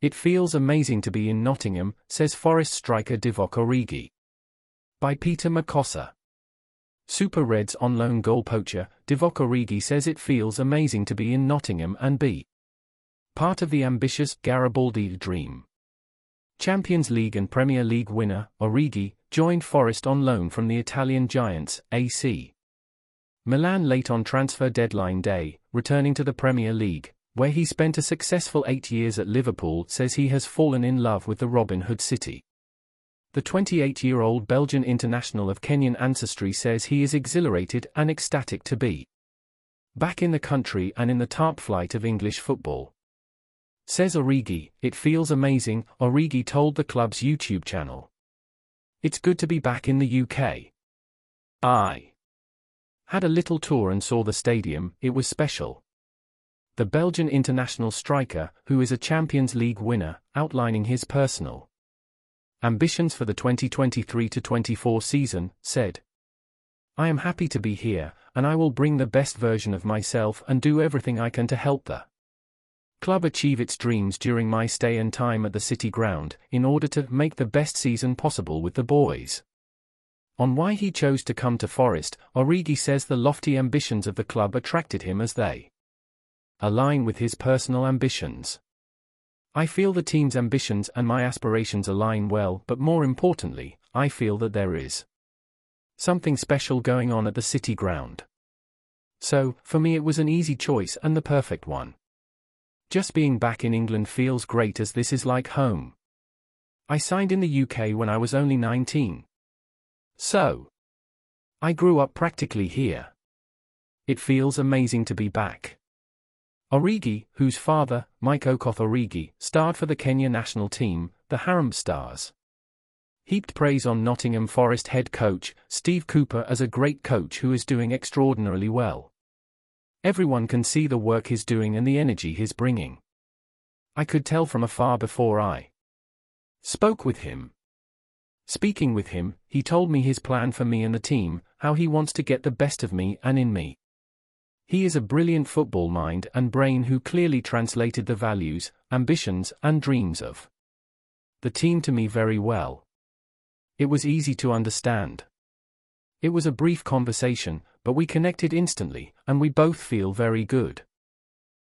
It feels amazing to be in Nottingham, says Forest striker Divock Origi. By Peter Makossa. Super Reds on loan goal poacher, Divock Origi says it feels amazing to be in Nottingham and be part of the ambitious Garibaldi dream. Champions League and Premier League winner, Origi, joined Forest on loan from the Italian giants, AC. Milan late on transfer deadline day, returning to the Premier League, where he spent a successful eight years at Liverpool, says he has fallen in love with the Robin Hood city. The 28 year old Belgian international of Kenyan ancestry says he is exhilarated and ecstatic to be back in the country and in the top flight of English football. Says Origi, it feels amazing, Origi told the club's YouTube channel. It's good to be back in the UK. I had a little tour and saw the stadium, it was special. The Belgian international striker, who is a Champions League winner, outlining his personal ambitions for the 2023-24 season, said, I am happy to be here, and I will bring the best version of myself and do everything I can to help the club achieve its dreams during my stay and time at the City Ground, in order to make the best season possible with the boys. On why he chose to come to Forest, Origi says the lofty ambitions of the club attracted him as they align with his personal ambitions. I feel the team's ambitions and my aspirations align well, but more importantly, I feel that there is something special going on at the City ground. So, for me, it was an easy choice and the perfect one. Just being back in England feels great as this is like home. I signed in the UK when I was only 19. So, I grew up practically here. It feels amazing to be back. Origi, whose father, Mike Okoth Origi, starred for the Kenya national team, the Harambee Stars. Heaped praise on Nottingham Forest head coach, Steve Cooper as a great coach who is doing extraordinarily well. Everyone can see the work he's doing and the energy he's bringing. I could tell from afar before I spoke with him. Speaking with him, he told me his plan for me and the team, how he wants to get the best of me and in me. He is a brilliant football mind and brain who clearly translated the values, ambitions, and dreams of the team to me very well. It was easy to understand. It was a brief conversation, but we connected instantly, and we both feel very good.